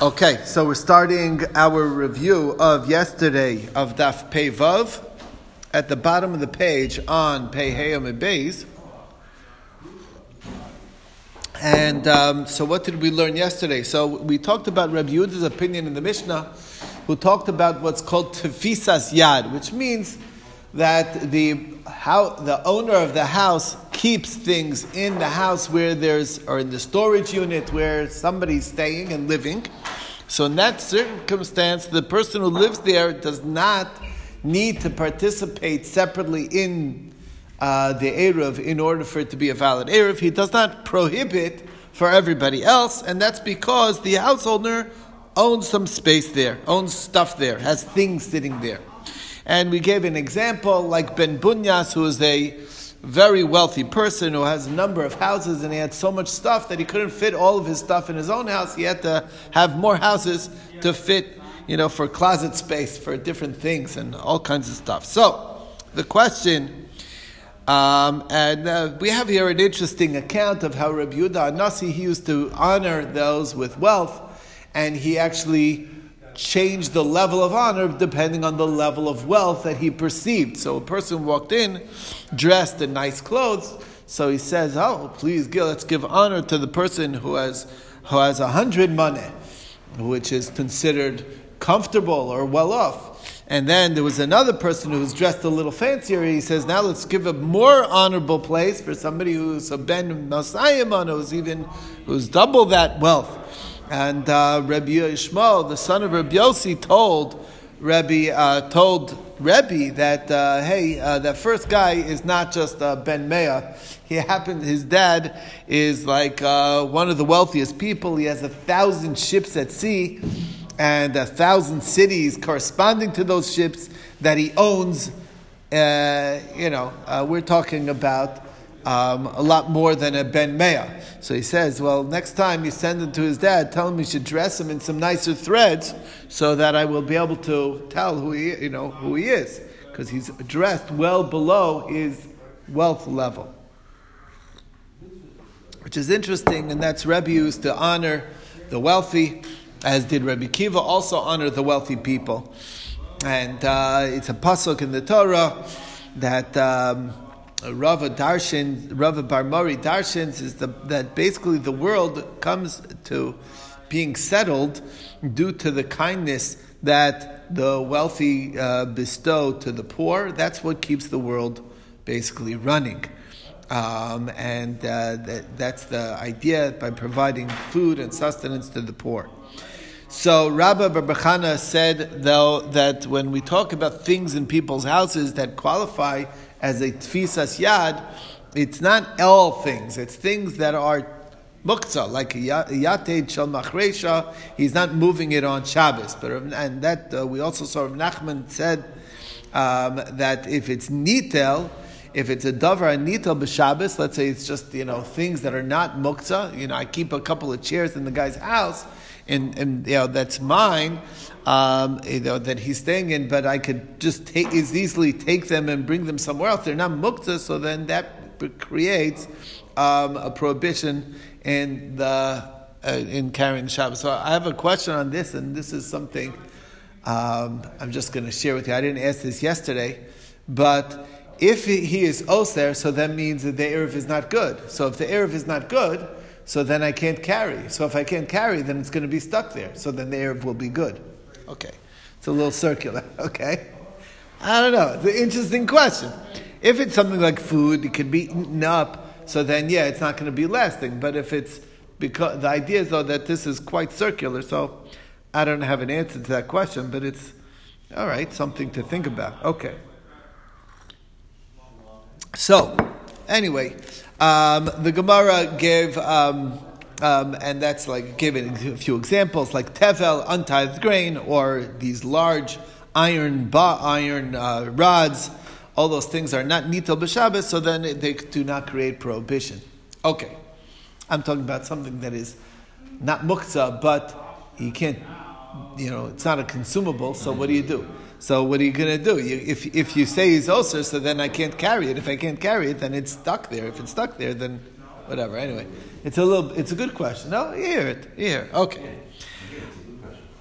Okay, so we're starting our review of yesterday of Daf Pei Vav at the bottom of the page on Pei Heyam and Beis. And um, so, what did we learn yesterday? So, we talked about Rabbi Yehuda's opinion in the Mishnah, who talked about what's called tefisas yad, which means that the how the owner of the house keeps things in the house where there's or in the storage unit where somebody's staying and living. So in that circumstance, the person who lives there does not need to participate separately in uh, the Eruv in order for it to be a valid Eruv. He does not prohibit for everybody else, and that's because the householder owns some space there, owns stuff there, has things sitting there. And we gave an example like Ben Bunyas, who is a very wealthy person who has a number of houses and he had so much stuff that he couldn't fit all of his stuff in his own house. He had to have more houses to fit, you know, for closet space, for different things and all kinds of stuff. So, the question, um, and uh, we have here an interesting account of how Rabbi Yehuda Nasi, he used to honor those with wealth, and he actually change the level of honor depending on the level of wealth that he perceived. So a person walked in dressed in nice clothes, so he says, "Oh, please, let's give honor to the person who has who has a hundred money, which is considered comfortable or well off." And then there was another person who was dressed a little fancier. He says, now let's give a more honorable place for somebody who's a ben Masayimon, who's even who's double that wealth. And uh, Rabbi Yishmael, the son of Rabbi Yossi, told Rabbi uh, told Rebbe that uh, hey, uh, that first guy is not just uh, Ben Mea. He happened. His dad is like uh, one of the wealthiest people. He has a thousand ships at sea and a thousand cities corresponding to those ships that he owns. Uh, you know, uh, we're talking about um, a lot more than a Ben Mea. So he says, well, next time you send him to his dad, tell him you should dress him in some nicer threads so that I will be able to tell who he, you know, who he is. Because he's dressed well below his wealth level. Which is interesting, and that's Rebbe used to honor the wealthy, as did Rebbe Kiva also honor the wealthy people. And uh, it's a pasuk in the Torah that... Um, Rava Darshan, Rava bar Mari Darshans is the, that basically the world comes to being settled due to the kindness that the wealthy uh, bestow to the poor. That's what keeps the world basically running. Um, and uh, that, that's the idea by providing food and sustenance to the poor. So Rabbi Barbachana said, though, that when we talk about things in people's houses that qualify as a tfisas yad, it's not all things. It's things that are muktzah, like a yated shel machresha. He's not moving it on Shabbos. But and that uh, we also saw Rav Nachman said um, that if it's nitel. If it's a davar nitel b'Shabbos, let's say it's just you know things that are not muktzah. You know, I keep a couple of chairs in the guy's house, and, and you know that's mine um, you know, that he's staying in, but I could just take, as easily take them and bring them somewhere else. They're not mukta, so then that creates um, a prohibition in the uh, in carrying Shabbos. So I have a question on this, and this is something um, I'm just going to share with you. I didn't ask this yesterday, but if he is oser, so that means that the erev is not good. So if the erev is not good, so then I can't carry. So if I can't carry, then it's going to be stuck there. So then the erev will be good. Okay. It's a little circular. Okay. I don't know. It's an interesting question. If it's something like food, it could be eaten up, so then yeah, it's not going to be lasting. But if it's because the idea is though that this is quite circular, so I don't have an answer to that question, but it's all right, something to think about. Okay. So, anyway, um, the Gemara gave um, um, and that's like giving a few examples, like tevel, untithed grain, or these large iron ba- iron uh, rods. All those things are not nitel b'Shabbos, so then they do not create prohibition. Okay, I'm talking about something that is not muktzah, but you can't, you know, it's not a consumable. So what do you do? So what are you going to do? You, if, if you say he's osir, so then I can't carry it. If I can't carry it, then it's stuck there. If it's stuck there, then whatever. Anyway, it's a little. It's a good question. No, you hear it. You hear. It. Okay.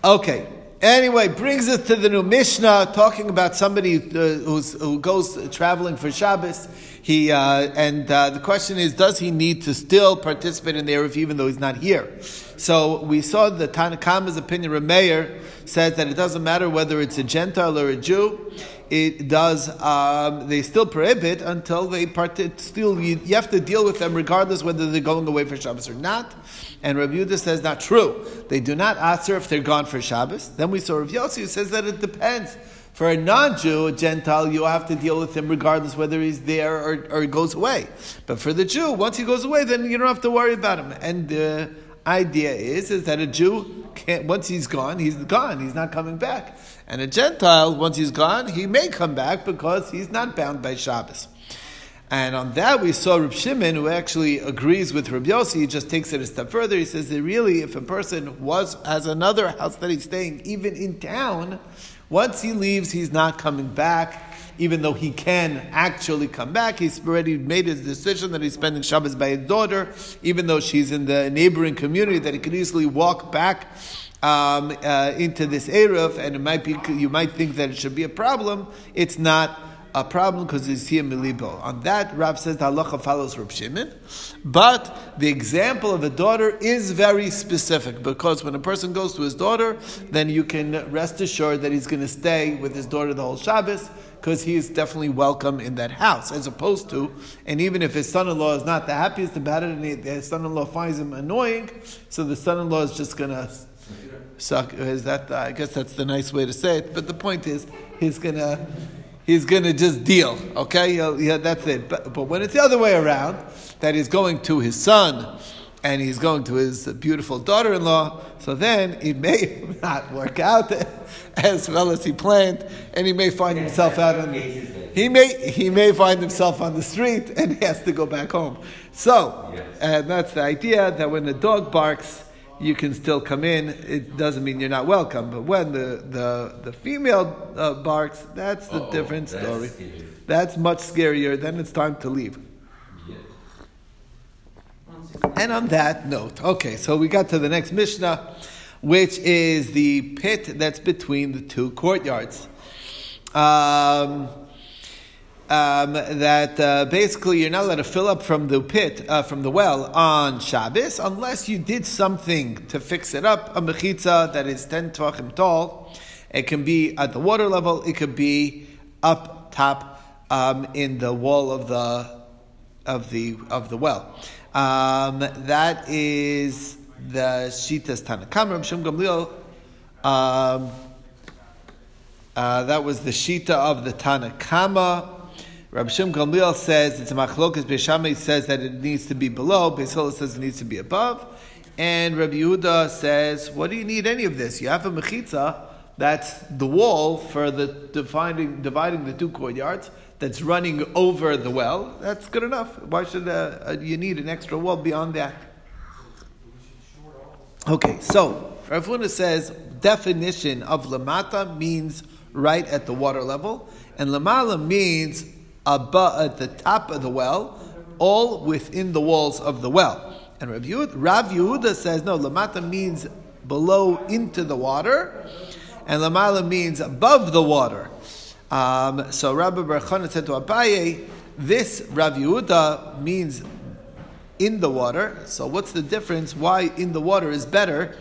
Okay. Anyway, brings us to the new Mishnah, talking about somebody uh, who goes traveling for Shabbos. He uh, and uh, the question is, does he need to still participate in the Erev even though he's not here? So we saw the Tanakama's opinion. Rameir says that it doesn't matter whether it's a Gentile or a Jew. It does. Um, they still prohibit until they part. Still, you, you, have to deal with them regardless whether they're going away for Shabbos or not. And Rabbi Yehuda says not true. They do not answer if they're gone for Shabbos. Then we saw Rabbi Yossi who says that it depends. For a non-Jew, a Gentile, you have to deal with him regardless whether he's there or, or he goes away. But for the Jew, once he goes away, then you don't have to worry about him. And the idea is, is that a Jew can't, once he's gone, he's gone. He's not coming back. And a Gentile, once he's gone, he may come back because he's not bound by Shabbos. And on that, we saw Reb Shimon, who actually agrees with Reb Yossi. He just takes it a step further. He says that really, if a person was has another house that he's staying, even in town, once he leaves, he's not coming back. Even though he can actually come back, he's already made his decision that he's spending Shabbos by his daughter. Even though she's in the neighboring community, that he could easily walk back um, uh, into this erev, and it might be you might think that it should be a problem. It's not a problem because it's here milibo. On that, Rav says the halacha follows Rav Shimon, but the example of a daughter is very specific because when a person goes to his daughter, then you can rest assured that he's going to stay with his daughter the whole Shabbos because he is definitely welcome in that house, as opposed to, and even if his son-in-law is not the happiest about it, and his son-in-law finds him annoying, so the son-in-law is just going to suck. Is that? I guess that's the nice way to say it. But the point is, he's going to he's going to just deal. Okay, yeah, that's it. But, but when it's the other way around, that he's going to his son and he's going to his beautiful daughter-in-law, so then it may not work out as well as he planned, and he may find himself out on the, he may he may find himself on the street and he has to go back home. So, and that's the idea that when the dog barks you can still come in. It doesn't mean you're not welcome. But when the, the, the female uh, barks, that's the Uh-oh, different that's story. Scary. That's much scarier. Then it's time to leave. And on that note, okay, so we got to the next Mishnah, which is the pit that's between the two courtyards. Um, um, that uh, basically you're not allowed to fill up from the pit, uh, from the well on Shabbos, unless you did something to fix it up. A mechitza that is 10 tvachim tall. It can be at the water level, it could be up top um, in the wall of the of the of the well. Um, that is the Shitas Tanakam. Rav Shem Gamliel. Um, uh, that was the Shita of the Tanakama. Rabbi Shem Gamliel says it's a machlokas. Beis Shammai says that it needs to be below. Beis says it needs to be above. And Rabbi Yehuda says, what do you need any of this? You have a mechitza, that's the wall for the dividing, dividing the two courtyards, that's running over the well. That's good enough. Why should uh, uh, you need an extra wall beyond that? Okay, so Rav Huna says definition of lamata means right at the water level, and lamala means above, at the top of the well, all within the walls of the well. And Rav Yehuda, Rav Yehuda says, no, lamata means below into the water, and lamala means above the water. Um, so Rabbi Barchana said to Abaye, this Rav Yehuda means in the water. So what's the difference? Why in the water is better?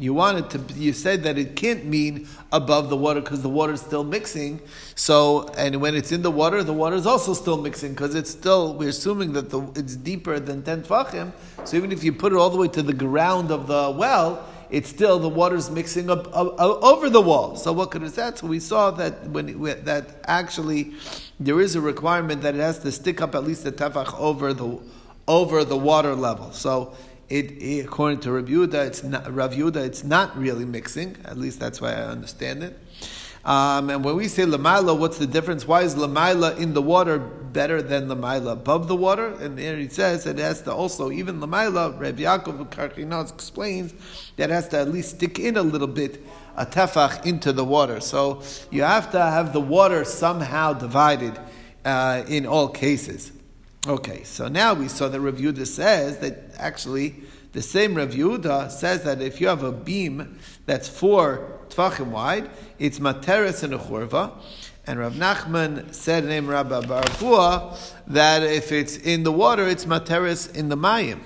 You wanted to, you said that it can't mean above the water because the water is still mixing. So, and when it's in the water, the water is also still mixing because it's still, we're assuming that the, it's deeper than 10 tvachim. So even if you put it all the way to the ground of the well, it's still, the water is mixing up, up, up, over the wall. So what could it that? So we saw that when, it, that actually there is a requirement that it has to stick up at least a tefach over the, over the water level. So it, it, according to Rav Yehuda, it's not, Rav Yehuda, it's not really mixing. At least that's why I understand it. Um, and when we say lamaila, what's the difference? Why is lamaila in the water better than lamaila above the water? And there he says it has to also, even lamaila, Rav Yaakov Karchinos explains that has to at least stick in a little bit, a tefach into the water. So you have to have the water somehow divided uh, in all cases. Okay, so now we saw that Rav Yehuda says that actually The same Rav Yehuda says that if you have a beam that's four tvachim wide, it's materis and a churva. And Rav Nachman said, name Rabbi bar Avuha, that if it's in the water, it's materis in the mayim.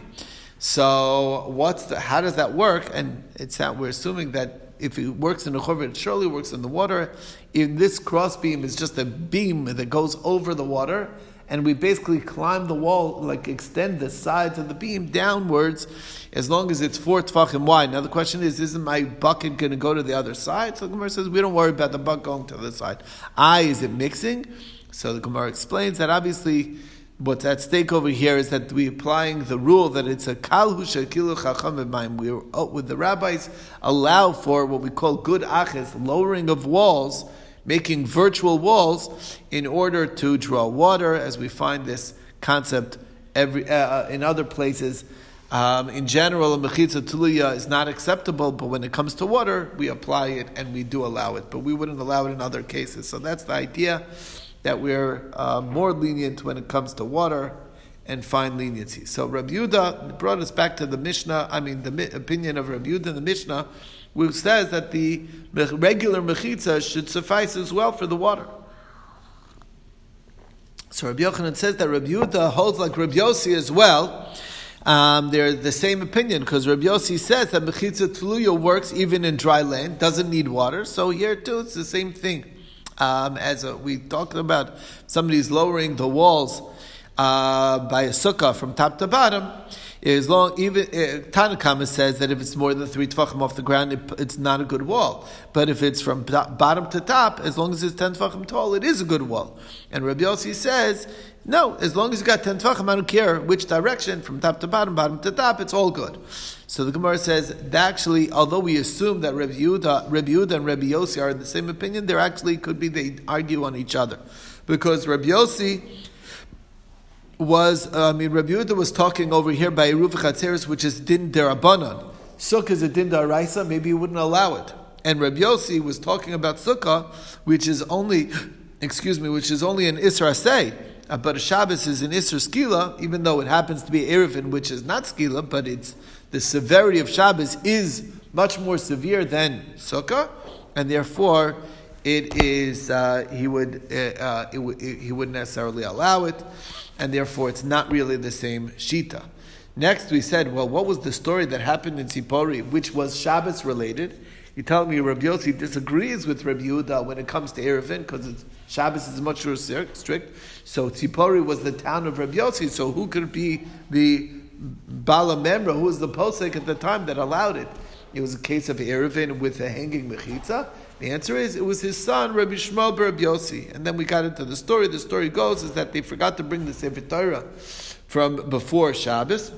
So what's the, how does that work? And it's that we're assuming that if it works in a churva, it surely works in the water. In this cross beam is just a beam that goes over the water, and we basically climb the wall, like extend the sides of the beam downwards, as long as it's four tefachim wide. Now the question is, isn't my bucket going to go to the other side? So the Gemara says we don't worry about the bucket going to the other side. I is it mixing? So the Gemara explains that obviously. What's at stake over here is that we're applying the rule that it's a kal kilu chacham We oh, with the rabbis allow for what we call gud achis, lowering of walls making virtual walls in order to draw water, as we find this concept every, uh, uh in other places. Um, in general, a mechitza tuluya is not acceptable, but when it comes to water, we apply it and we do allow it. But we wouldn't allow it in other cases. So that's the idea that we're uh, more lenient when it comes to water and find leniency. So Rabbi Yudah brought us back to the Mishnah, I mean the opinion of Rabbi Yudah in the Mishnah, which says that the regular mechitza should suffice as well for the water. So Rabbi Yochanan says that Rabbi Yudah holds like Rabbi Yossi as well. Um, they're the same opinion because Rabbi Yossi says that mechitza tuluya works even in dry land, doesn't need water. So here too, it's the same thing. Um, as a, we talked about, somebody's lowering the walls uh, by a sukkah from top to bottom as long even uh, Tanakama says that if it's more than three tefachim off the ground, it, it's not a good wall. But if it's from bottom to top, as long as it's ten tefachim tall, it is a good wall. And Rabbi Yossi says, no, as long as you got ten tefachim, I don't care which direction, from top to bottom, bottom to top, it's all good. So the Gemara says that actually, although we assume that Rabbi Yehuda, Rabbi Yehuda and Rabbi Yossi are in the same opinion, there actually could be they argue on each other, because Rabbi Yossi was, uh, I mean, Rabbi Yehuda was talking over here by Eruv Chatzeris, which is din derabanan. Sukkah is a din daraisa, maybe he wouldn't allow it. And Rabbi Yossi was talking about sukkah, which is only, excuse me, which is only an Isra. Uh, but a Shabbos is an Isra skila, even though it happens to be Erevin, which is not skila, but it's the severity of Shabbos is much more severe than sukkah, and therefore it is uh, he would uh, uh he wouldn't necessarily allow it and therefore it's not really the same shita. Next, we said, well, what was the story that happened in Tzipori, which was Shabbos related? You tell me Rabbi Yossi disagrees with Rabbi Yehuda when it comes to Erevin, because Shabbos is much more strict. So Tzipori was the town of Rabbi Yossi, so who could be the Bala Memra, who was the posek at the time that allowed it? It was a case of Erevin with a hanging mechitza, the answer is it was his son Rabbi Shmuel Bar Yossi. And then we got into the story. The story goes is that they forgot to bring the Sefer Torah from before Shabbos.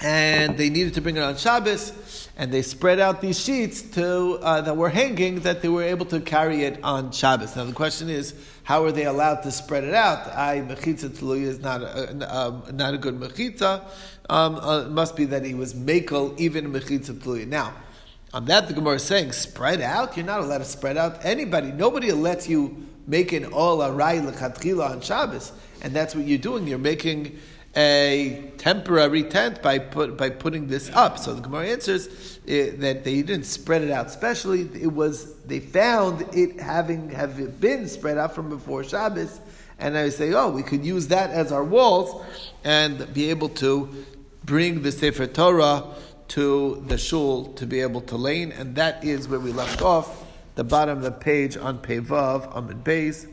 And they needed to bring it on Shabbos, and they spread out these sheets to, uh, that were hanging that they were able to carry it on Shabbos. Now the question is, how are they allowed to spread it out? I mechitza tluya is not a, uh, not a good mechitza. Um, uh, it must be that he was makel even mechitza tluya. Now. On that, the Gemara is saying, spread out? You're not allowed to spread out. Anybody, nobody lets you make an ohel arai lechatchila on Shabbos. And that's what you're doing. You're making a temporary tent by put, by putting this up. So the Gemara answers uh, that they didn't spread it out specially. It was they found it having have it been spread out from before Shabbos, and I say, oh, we could use that as our walls and be able to bring the Sefer Torah to the shul to be able to lane, and that is where we left off, the bottom of the page on Pevav, Amud Beis.